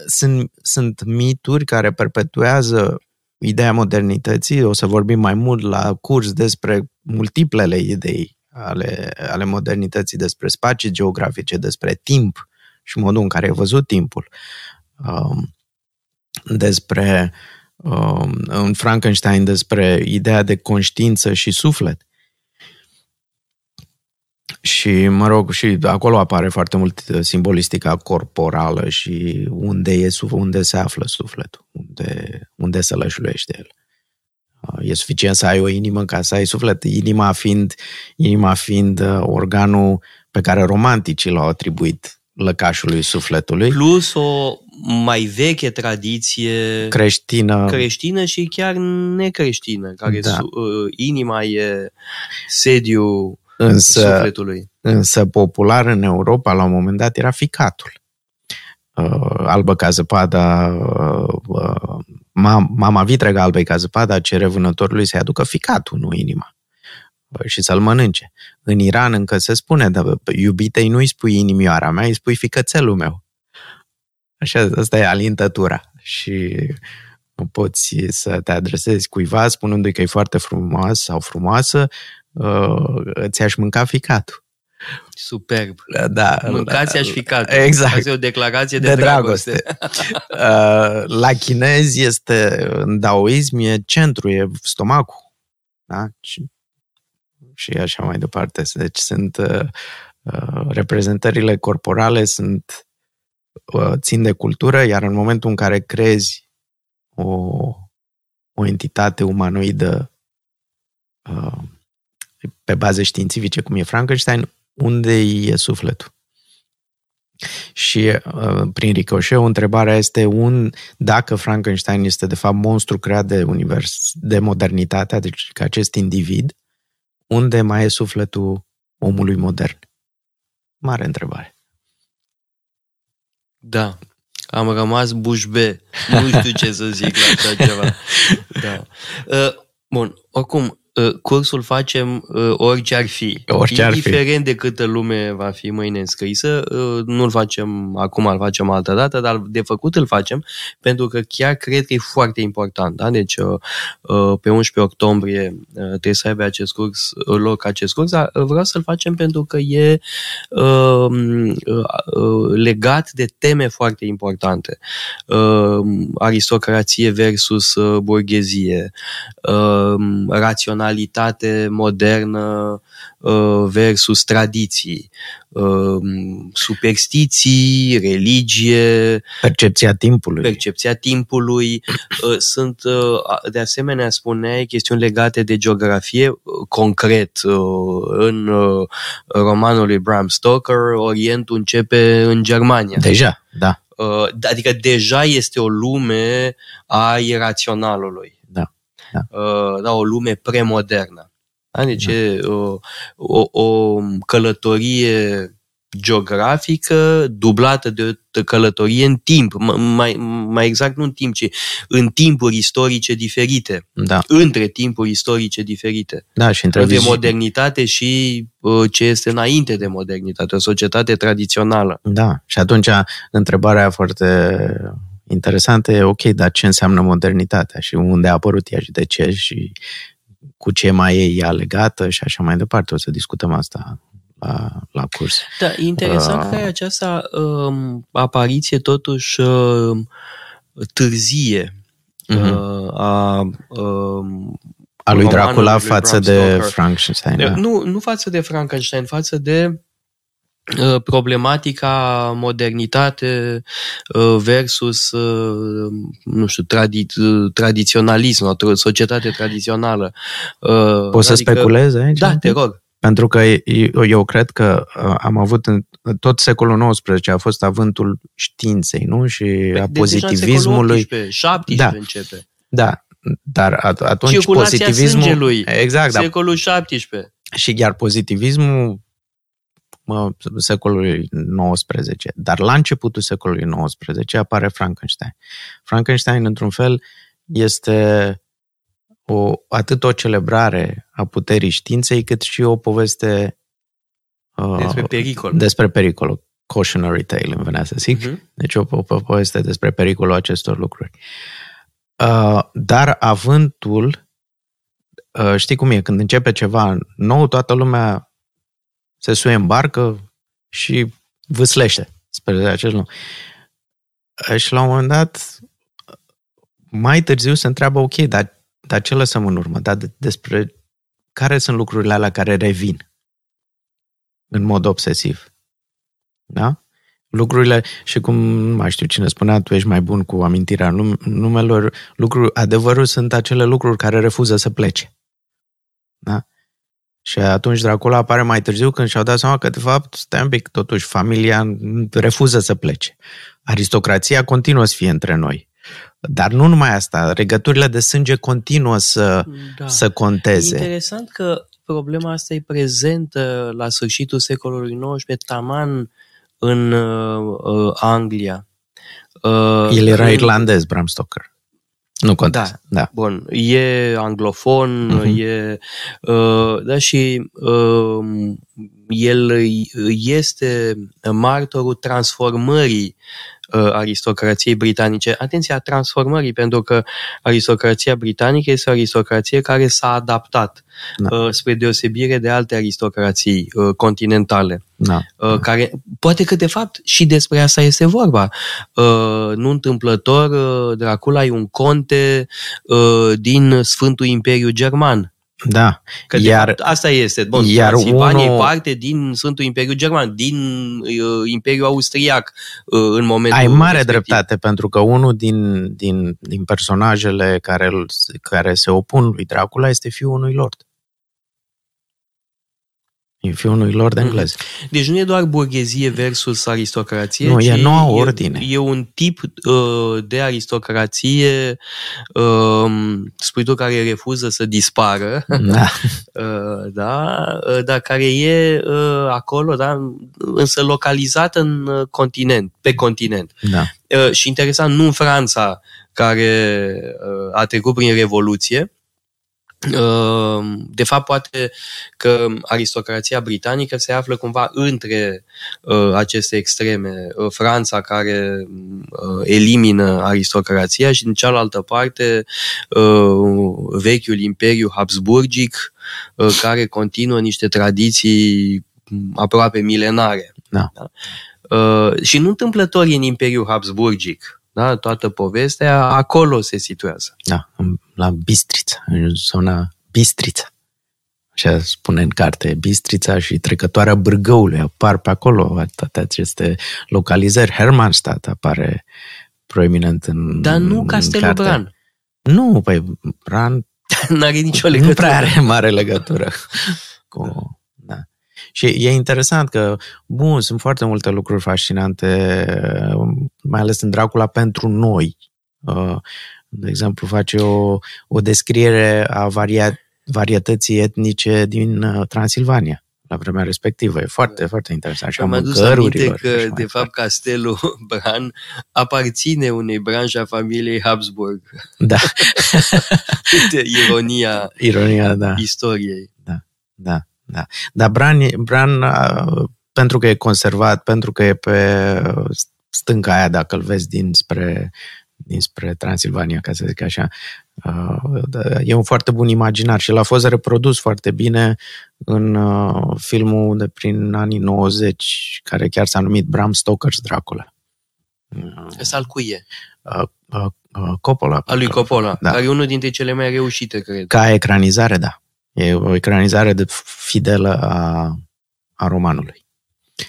sunt, sunt mituri care perpetuează ideea modernității. O să vorbim mai mult la curs despre multiplele idei ale, ale modernității, despre spații geografice, despre timp și modul în care e văzut timpul. Um, despre um, în Frankenstein despre ideea de conștiință și suflet. Și, mă rog, și acolo apare foarte mult uh, simbolistica corporală și unde, e, unde se află sufletul, unde, unde se lășluiește el. Uh, e suficient să ai o inimă ca să ai suflet, inima fiind, inima fiind uh, organul pe care romanticii l-au atribuit lăcașului sufletului. Plus o mai veche tradiție creștină, creștină și chiar necreștină, care da. su, inima e sediu însă, sufletului. Însă popular în Europa la un moment dat era ficatul. Uh, albă ca zăpada, uh, uh, mama vitregă albei ca zăpada cere vânătorului să-i aducă ficatul, nu inima uh, și să-l mănânce. În Iran încă se spune, dar iubitei nu-i spui inimioara mea, îi spui ficățelul meu. Așa, asta e alintătura. Și nu poți să te adresezi cuiva spunându-i că e foarte frumos sau frumoasă, uh, ți-aș mânca ficatul. Superb. Da, Mâncați aș ficat. Exact. Asta e o declarație de, de dragoste. dragoste. Uh, la chinezi este, în daoism, e centru, e stomacul. Da? Și, și așa mai departe. Deci sunt uh, uh, reprezentările corporale sunt uh, țin de cultură, iar în momentul în care crezi o, o entitate umanoidă uh, pe baze științifice, cum e Frankenstein, unde e sufletul? Și uh, prin ricoșeu, întrebarea este un, dacă Frankenstein este de fapt monstru creat de univers, de modernitate, deci ca acest individ, unde mai e sufletul omului modern? Mare întrebare. Da, am rămas bușbe. Nu știu ce să zic la așa ceva. Da. Uh, bun, oricum, Uh, cursul facem uh, orice ar fi. Orice ar Indiferent fi. de câtă lume va fi mâine înscrisă, uh, nu-l facem acum, îl facem altă dată, dar de făcut îl facem pentru că chiar cred că e foarte important. Da? Deci pe 11 octombrie trebuie să aibă acest curs, loc acest curs, dar vreau să-l facem pentru că e legat de teme foarte importante. Aristocrație versus burghezie, raționalitate raționalitate modernă uh, versus tradiții, uh, superstiții, religie, percepția timpului. Percepția timpului. Uh, sunt, de asemenea, spuneai, chestiuni legate de geografie, concret, în romanul lui Bram Stoker, Orientul începe în Germania. Deja, da. Adică deja este o lume a iraționalului da. Uh, da, o lume premodernă. Da? Deci da. e o, o, o călătorie geografică dublată de o călătorie în timp, mai, mai exact nu în timp, ci în timpuri istorice diferite, da. între timpuri istorice diferite. Da, și între de modernitate și uh, ce este înainte de modernitate, o societate tradițională. Da, și atunci întrebarea foarte interesantă e, ok, dar ce înseamnă modernitatea și unde a apărut ea și de ce și cu ce mai e ea legată și așa mai departe. O să discutăm asta la, la curs. Da, e interesant uh, că e această um, apariție totuși uh, târzie uh-huh. uh, a um, a lui Dracula față de Frankenstein. Da. Nu, nu față de Frankenstein, față de uh, problematica modernitate uh, versus, uh, nu știu, tradi- tradiționalism, o societate tradițională. Poți adică, să speculezi aici? Da, te rog. Pentru că eu, eu cred că am avut în tot secolul XIX a fost avântul științei, nu? Și a de pozitivismului. 18, 17 da. începe. Da, dar atunci Circulația pozitivismul... Sângelui, exact, da. secolul 17. Și chiar pozitivismul mă, secolului XIX. Dar la începutul secolului XIX apare Frankenstein. Frankenstein, într-un fel, este o, atât o celebrare a puterii științei, cât și o poveste uh, despre pericol. Despre pericol. Cautionary tale, îmi venea să zic. Uh-huh. Deci o, o, o poveste despre pericolul acestor lucruri. Uh, Uh, dar avântul, uh, știi cum e, când începe ceva nou, toată lumea se suie în barcă și vâslește spre acest lucru. Uh, și la un moment dat, mai târziu se întreabă, ok, dar, dar ce lăsăm în urmă? Dar de, despre care sunt lucrurile alea care revin în mod obsesiv? Da? lucrurile și cum, nu mai știu cine spunea, tu ești mai bun cu amintirea numelor, lucruri, adevărul sunt acele lucruri care refuză să plece. Da? Și atunci Dracula apare mai târziu când și-au dat seama că, de fapt, stai un pic, totuși, familia refuză să plece. Aristocrația continuă să fie între noi. Dar nu numai asta, regăturile de sânge continuă să, da. să conteze. E interesant că problema asta e prezentă la sfârșitul secolului XIX, taman în uh, Anglia. Uh, El era în... irlandez, Bram Stoker. Nu contează. Da, da. Bun. E anglofon, uh-huh. e. Uh, da, și uh, el este martorul transformării uh, aristocrației britanice. Atenție, a transformării, pentru că aristocrația britanică este o aristocrație care s-a adaptat da. uh, spre deosebire de alte aristocrații uh, continentale. Da. Uh, care, poate că, de fapt, și despre asta este vorba. Uh, nu întâmplător, uh, Dracula e un conte uh, din Sfântul Imperiu German da. Că iar, fapt, asta este. Bun, iar Transilvania unul... e parte din Sfântul Imperiu German, din uh, Imperiul Austriac uh, în momentul Ai mare respectiv. dreptate, pentru că unul din, din, din personajele care, care se opun lui Dracula este fiul unui lord. E fiul unui lord mhm. englez. Deci nu e doar burghezie versus aristocrație, nu, ci e noua ordine. E, e un tip uh, de aristocrație, uh, spui tu, care refuză să dispară, da, uh, da uh, dar care e uh, acolo, da, însă localizat în uh, continent, pe continent. Da. Uh, și interesant, nu în Franța, care uh, a trecut prin Revoluție, Ehm, de fapt, poate că aristocrația britanică se află cumva între uh, aceste extreme. Uh, Franța, care uh, elimină aristocrația, și, în cealaltă parte, vechiul imperiu habsburgic, care continuă niște tradiții aproape milenare. Da. Da? Și nu întâmplător în Imperiul Habsburgic. Da? Toată povestea acolo se situează. Da, la Bistrița, în zona Bistrița. Așa spune în carte, Bistrița și trecătoarea Bârgăului apar pe acolo, toate aceste localizări. Hermannstadt apare proeminent în Dar nu Castelul carte. Bran. Nu, păi Bran... N-are nicio legătură. Nu prea are mare legătură cu... Da. Și e interesant că, bun, sunt foarte multe lucruri fascinante, mai ales în Dracula pentru noi. Uh, de exemplu, face o, o descriere a varia, varietății etnice din uh, Transilvania la vremea respectivă. E foarte, da. foarte interesant. Și Am adus aminte că, de fapt, castelul Bran aparține unei branșe a familiei Habsburg. Da. Uite, ironia, ironia da. istoriei. Da, da, da. Dar Bran, Bran, uh, pentru că e conservat, pentru că e pe stânca aia, dacă îl vezi dinspre, dinspre Transilvania, ca să zic așa. Uh, e un foarte bun imaginar și l-a fost reprodus foarte bine în uh, filmul de prin anii 90, care chiar s-a numit Bram Stoker's Dracula. Ăsta al cui e? Uh, uh, uh, Coppola. Al lui Coppola, da. care e unul dintre cele mai reușite, cred. Ca ecranizare, da. E o ecranizare de fidelă a, a romanului.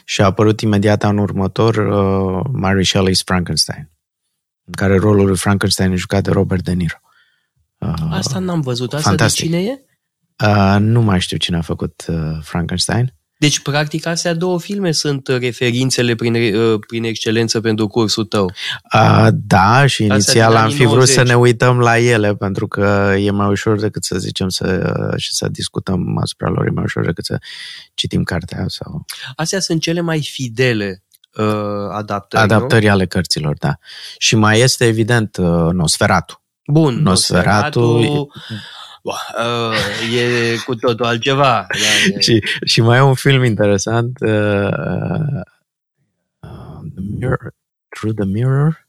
Și a apărut imediat în următor uh, Mary Shelley's Frankenstein, în care rolul lui Frankenstein e jucat de Robert De Niro. Uh, Asta n-am văzut. Asta fantastic. de cine e? Uh, nu mai știu cine a făcut uh, Frankenstein. Deci, practic, astea două filme sunt referințele prin, uh, prin excelență pentru cursul tău. Uh, da, și inițial am fi vrut 90. să ne uităm la ele, pentru că e mai ușor decât să zicem să, și să discutăm asupra lor, e mai ușor decât să citim cartea. Sau... Astea sunt cele mai fidele uh, adaptări, Adaptări nu? ale cărților, da. Și mai este, evident, uh, Nosferatu. Bun, Nosferatu... Nosferatu uh, e cu totul altceva. Da, e... și, și mai e un film interesant, uh, uh, The Mirror, Through the Mirror,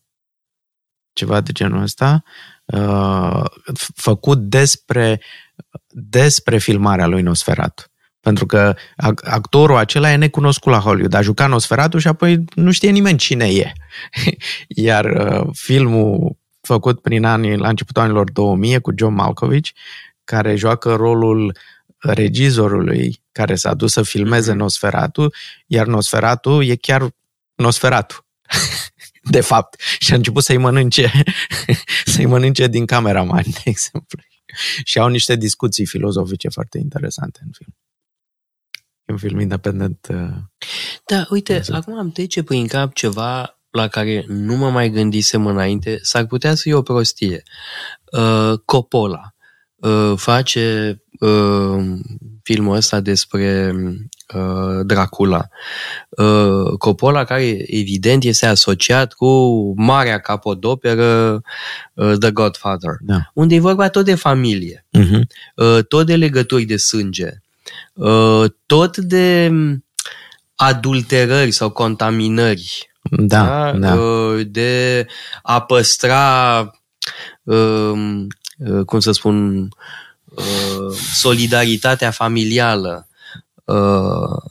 ceva de genul ăsta, uh, făcut despre, despre filmarea lui Nosferatu. Pentru că actorul acela e necunoscut la Hollywood. A jucat Nosferatu și apoi nu știe nimeni cine e. Iar uh, filmul făcut prin anii, la începutul anilor 2000 cu John Malkovich, care joacă rolul regizorului care s-a dus să filmeze mm-hmm. Nosferatu, iar Nosferatu e chiar Nosferatu. de fapt. Și a început să-i mănânce, să-i mănânce din cameraman, de exemplu. Și au niște discuții filozofice foarte interesante în film. E un film independent. Uh, da, uite, exact. acum am trece prin cap ceva la care nu mă mai gândisem înainte, s-ar putea să fie o prostie. Uh, Coppola uh, face uh, filmul ăsta despre uh, Dracula. Uh, Coppola, care evident este asociat cu marea capodoperă uh, The Godfather, da. unde e vorba tot de familie, uh-huh. uh, tot de legături de sânge, uh, tot de adulterări sau contaminări da, da, da. Uh, de a păstra, um, uh, cum să spun, uh, solidaritatea familială.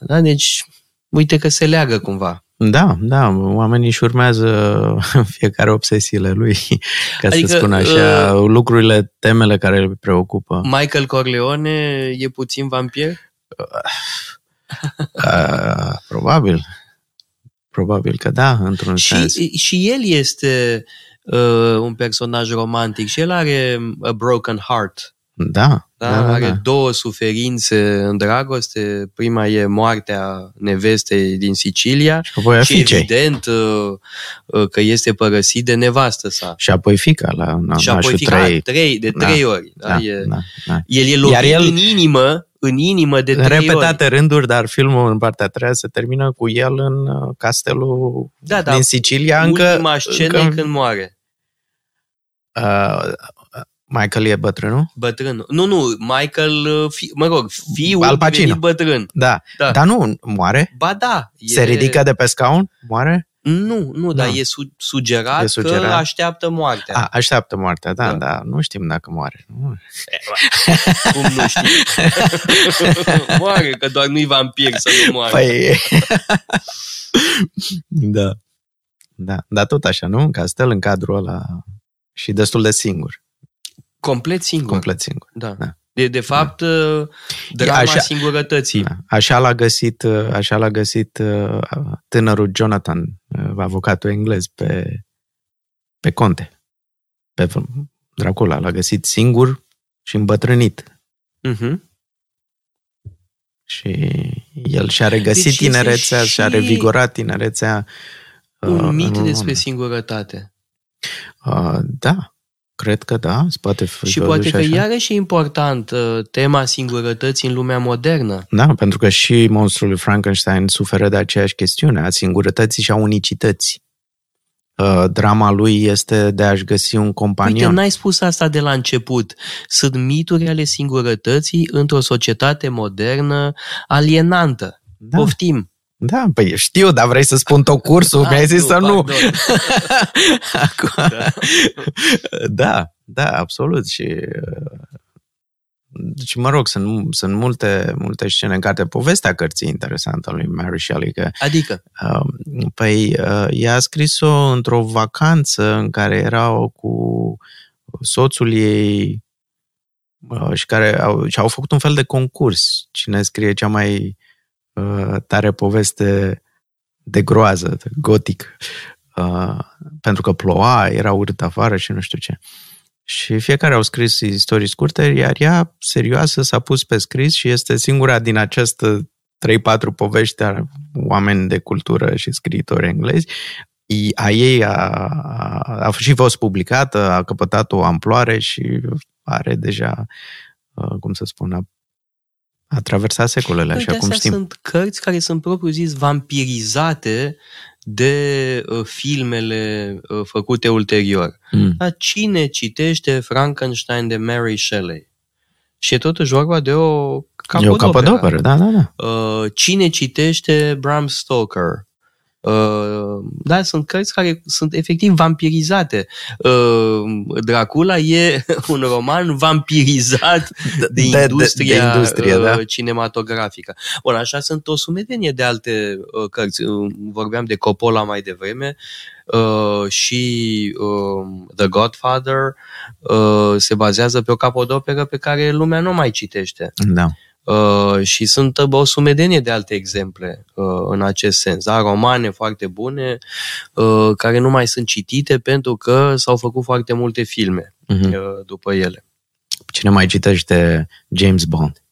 Da, deci, uite că se leagă cumva. Da, da, oamenii își urmează fiecare obsesiile lui, ca adică, să spun așa, uh, lucrurile, temele care îl preocupă. Michael Corleone e puțin vampir? Uh, uh, probabil. Probabil că da, într-un și, sens. Și el este uh, un personaj romantic și el are a broken heart. Da, da, da, da are da. două suferințe în dragoste. Prima e moartea nevestei din Sicilia și, apoi și evident uh, uh, că este părăsit de nevastă sa. Și apoi fica la na, Și apoi fica trei. Trei, de trei da, ori. Da, da, e, da, da. El e lovit Iar el, în inimă în inimă de trei repetate ori. rânduri, dar filmul în partea a treia se termină cu el în uh, castelul da, da, din Sicilia. Încă, ultima scenă încă... când moare. Uh, Michael e bătrânul? Bătrân. Nu, nu, Michael, uh, fi, mă rog, fiul Al Pacino. bătrân. Da. da. Dar nu, moare? Ba da. Se e... ridică de pe scaun? Moare? Nu, nu, dar da. e su- sugerat, e sugerat că așteaptă moartea. A, așteaptă moartea, da, da, da. Nu știm dacă moare. Cum nu știm? moare, că doar nu-i vampir să nu moare. Păi... da. Da, dar tot așa, nu? În castel, în cadrul ăla și destul de singur. Complet singur. Complet singur. Da. da. De, de fapt, da. drama așa, singurătății. Da. Așa l-a găsit, așa l-a găsit uh, tânărul Jonathan, uh, avocatul englez, pe, pe conte. Pe Dracula l-a găsit singur și îmbătrânit. Uh-huh. Și el și-a regăsit deci tinerețea, și... și-a revigorat tinerețea. Un uh, mit despre singurătate. Uh, da, Cred că da, poate fi Și poate că iarăși e important uh, tema singurătății în lumea modernă. Da, pentru că și monstrul lui Frankenstein suferă de aceeași chestiune, a singurătății și a unicității. Uh, drama lui este de a-și găsi un companion. Uite, n-ai spus asta de la început. Sunt mituri ale singurătății într-o societate modernă alienantă. Da. Poftim. Da, păi știu, dar vrei să spun tot cursul, că ai zis nu, să nu. pardon. Acum, Da. da, da, absolut. Și uh, deci, mă rog, sunt, sunt multe, multe scene în carte. Povestea cărții e interesantă a lui Mary Shelley, că Adică, uh, păi uh, ea a scris-o într-o vacanță în care erau cu soțul ei uh, și care au, și au făcut un fel de concurs. Cine scrie cea mai uh, tare poveste de groază, de gotic. Uh, pentru că ploua, era urât afară și nu știu ce. Și fiecare au scris istorii scurte, iar ea, serioasă, s-a pus pe scris și este singura din această 3-4 povești a oameni de cultură și scriitori englezi. I- A ei a, a, a și fost publicată, a căpătat o amploare și are deja, uh, cum să spun, a, a traversat secolele, uite, așa cum astea știm. sunt cărți care sunt propriu zis vampirizate de uh, filmele uh, făcute ulterior. Mm. Dar cine citește Frankenstein de Mary Shelley? Și e totuși vorba de o E o capodoperă. capodoperă, da, da, da. Uh, cine citește Bram Stoker? Uh, da, sunt cărți care sunt efectiv vampirizate. Uh, Dracula e un roman vampirizat de, de- industria, de industrie, uh, da. cinematografică. Bun, așa sunt o sumedenie de alte uh, cărți. Uh, vorbeam de Coppola mai devreme uh, și uh, The Godfather uh, se bazează pe o capodoperă pe care lumea nu mai citește. Da. Uh, și sunt uh, o sumedenie de alte exemple uh, în acest sens. Da? Romane foarte bune uh, care nu mai sunt citite pentru că s-au făcut foarte multe filme Mhm. uh, după ele. Cine mai citește James Bond?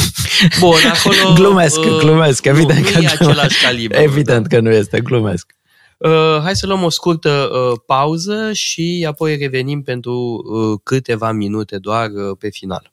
Bun, acolo... Glumesc, glumesc, evident nu, că nu e glumesc. același calibru. Evident că nu este, glumesc. Da. Uh, hai să luăm o scurtă uh, pauză și apoi revenim pentru uh, câteva minute doar uh, pe final.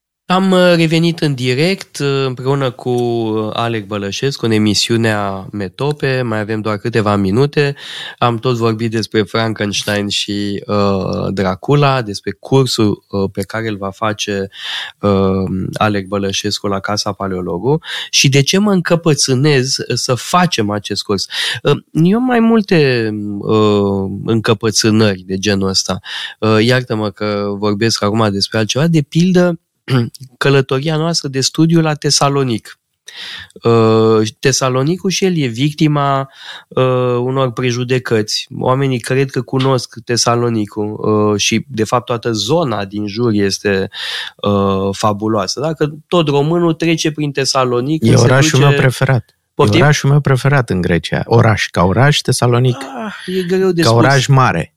Am uh, revenit în direct uh, împreună cu uh, Alec Bălășescu în emisiunea Metope, mai avem doar câteva minute. Am tot vorbit despre Frankenstein și uh, Dracula, despre cursul uh, pe care îl va face uh, Alec Bălășescu la Casa Paleologu și de ce mă încăpățânez să facem acest curs. Uh, eu am mai multe uh, încăpățânări de genul ăsta. Uh, iartă-mă că vorbesc acum despre altceva, de pildă călătoria noastră de studiu la Tesalonic. Uh, Tesalonicul și el e victima uh, unor prejudecăți. Oamenii cred că cunosc Tesalonicul uh, și, de fapt, toată zona din jur este uh, fabuloasă. Dacă tot românul trece prin Tesalonic, E se orașul duce... meu preferat. Poftim? E orașul meu preferat în Grecia. Oraș, ca oraș, Tesalonic, Ah, e greu de ca spus. oraș mare.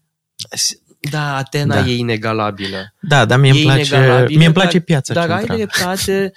Da, Atena Da. e inegalabilă. Da, dar mie îmi E place, inegalabilă, mie îmi place dar- piața Dar ai centrală. dreptate,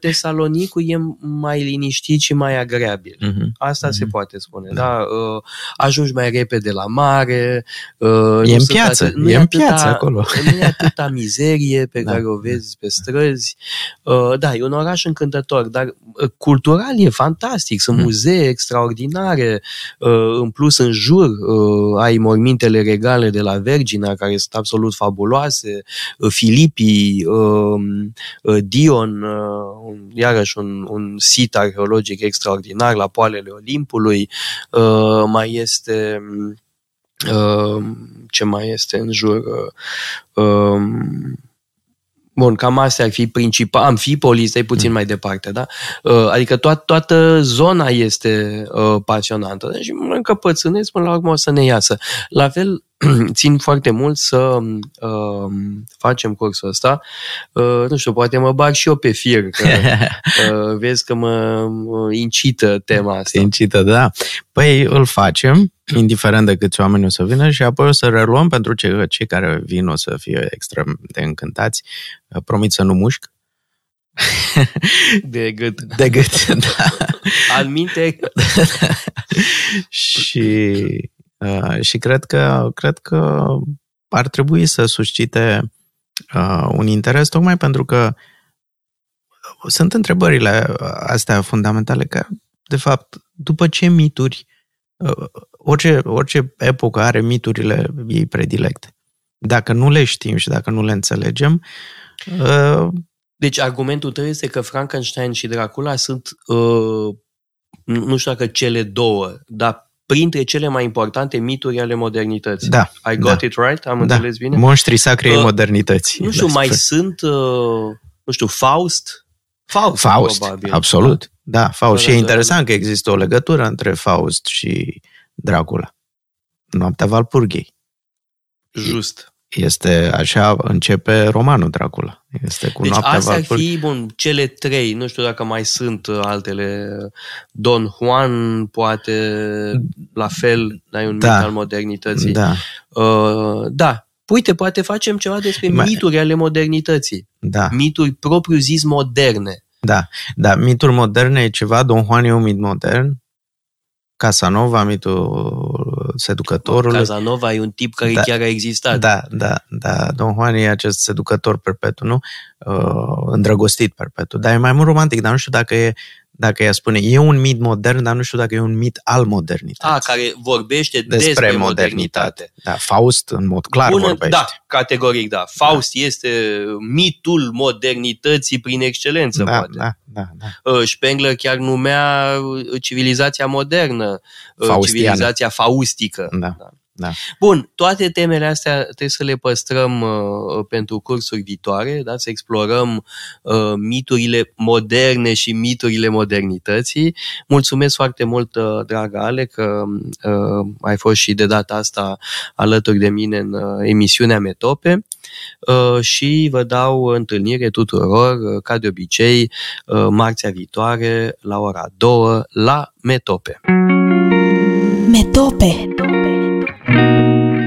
Tesalonicul e mai liniștit și mai agreabil. Mhm. Asta se Mhm. poate spune. Da. Da. Uh, ajungi mai repede la mare. Uh, E nu în sunt piață, atât- nu e în atâta- piață acolo. Nu e atâta mizerie pe Da. care o vezi pe străzi. Uh, da, e un oraș încântător, dar uh, cultural e fantastic. Sunt Mhm. muzee extraordinare. Uh, în plus, în jur uh, ai mormintele regale de la Vergina, care sunt absolut fabuloase. Uh, Filipii, uh, uh, Dion, uh, un- iarăși un, un sit arheologic extraordinar la poalele Olimpului. Uh, mai este uh, ce mai este în jur uh, um, Bun, cam astea ar fi principal. Amfipolis, e puțin mai departe, da? Uh, Adică toată, toată zona este uh, pasionantă. Deci mă încăpățânesc, până la urmă o să ne iasă. La fel, țin foarte mult să uh, facem cursul ăsta. Uh, nu știu, poate mă bag și eu pe fir, că uh, vezi că mă mă incită tema asta. Incită, da. Păi îl facem, indiferent de câți oameni o să vină și apoi o să reluăm pentru cei, cei care vin o să fie extrem de încântați. Promit să nu mușc. De gât. De gât, da. Al minte, și, uh, și cred că, cred că ar trebui să suscite uh, un interes tocmai pentru că sunt întrebările astea fundamentale că, de fapt, după ce mituri, uh, orice, orice epocă are miturile ei predilecte. Dacă nu le știm și dacă nu le înțelegem, uh, deci argumentul tău este că Frankenstein și Dracula sunt, uh, nu știu dacă cele două, dar printre cele mai importante mituri ale modernității. Da. I got da. it right? Am da. înțeles bine? Monștrii sacri ai Uh, modernității. Nu știu, despre- mai sunt, uh, nu știu, Faust? Faust, Faust, probabil. absolut. Da, Faust. Da, și e da, da, interesant că există o legătură între Faust și Dracula. Noaptea Valpurghei. Da, just. Este așa, începe romanul Dracula. Este cu Deci Noaptea astea ar Valpurghei. fi, bun, cele trei, nu știu dacă mai sunt uh, altele. Don Juan, poate, la fel, dar e un Da. mit al modernității. Da, Uh, da. Uite, poate facem ceva despre Mai- mituri ale modernității. da, Mituri propriu zis moderne. da. Da, mituri moderne e ceva, Don Juan e un mit modern, Casanova, mitul seducătorului. Casanova e un tip care Da. chiar a existat. Da, da, da. Don Juan e acest seducător perpetu, nu? Uh, îndrăgostit perpetu. Dar e mai mult romantic, dar nu știu dacă e, dacă ea spune, e un mit modern, dar nu știu dacă e un mit al modernității. A, care vorbește despre, despre despre modernitate. modernitate. Da, Faust în mod clar Bună, vorbește. da, categoric, da. Faust este mitul modernității prin excelență, da, poate. da, da, da. Uh, Spengler chiar numea uh, civilizația modernă, uh, Faustiană. civilizația faustică. Da, da. Bun, toate temele astea trebuie să le păstrăm uh, pentru cursuri viitoare, da? să explorăm uh, miturile moderne și miturile modernității. Mulțumesc foarte mult, uh, dragă Ale, că uh, ai fost și de data asta alături de mine în uh, emisiunea Metope uh, și vă dau întâlnire tuturor, uh, ca de obicei, uh, marțea viitoare la ora 2 la Metope. Metope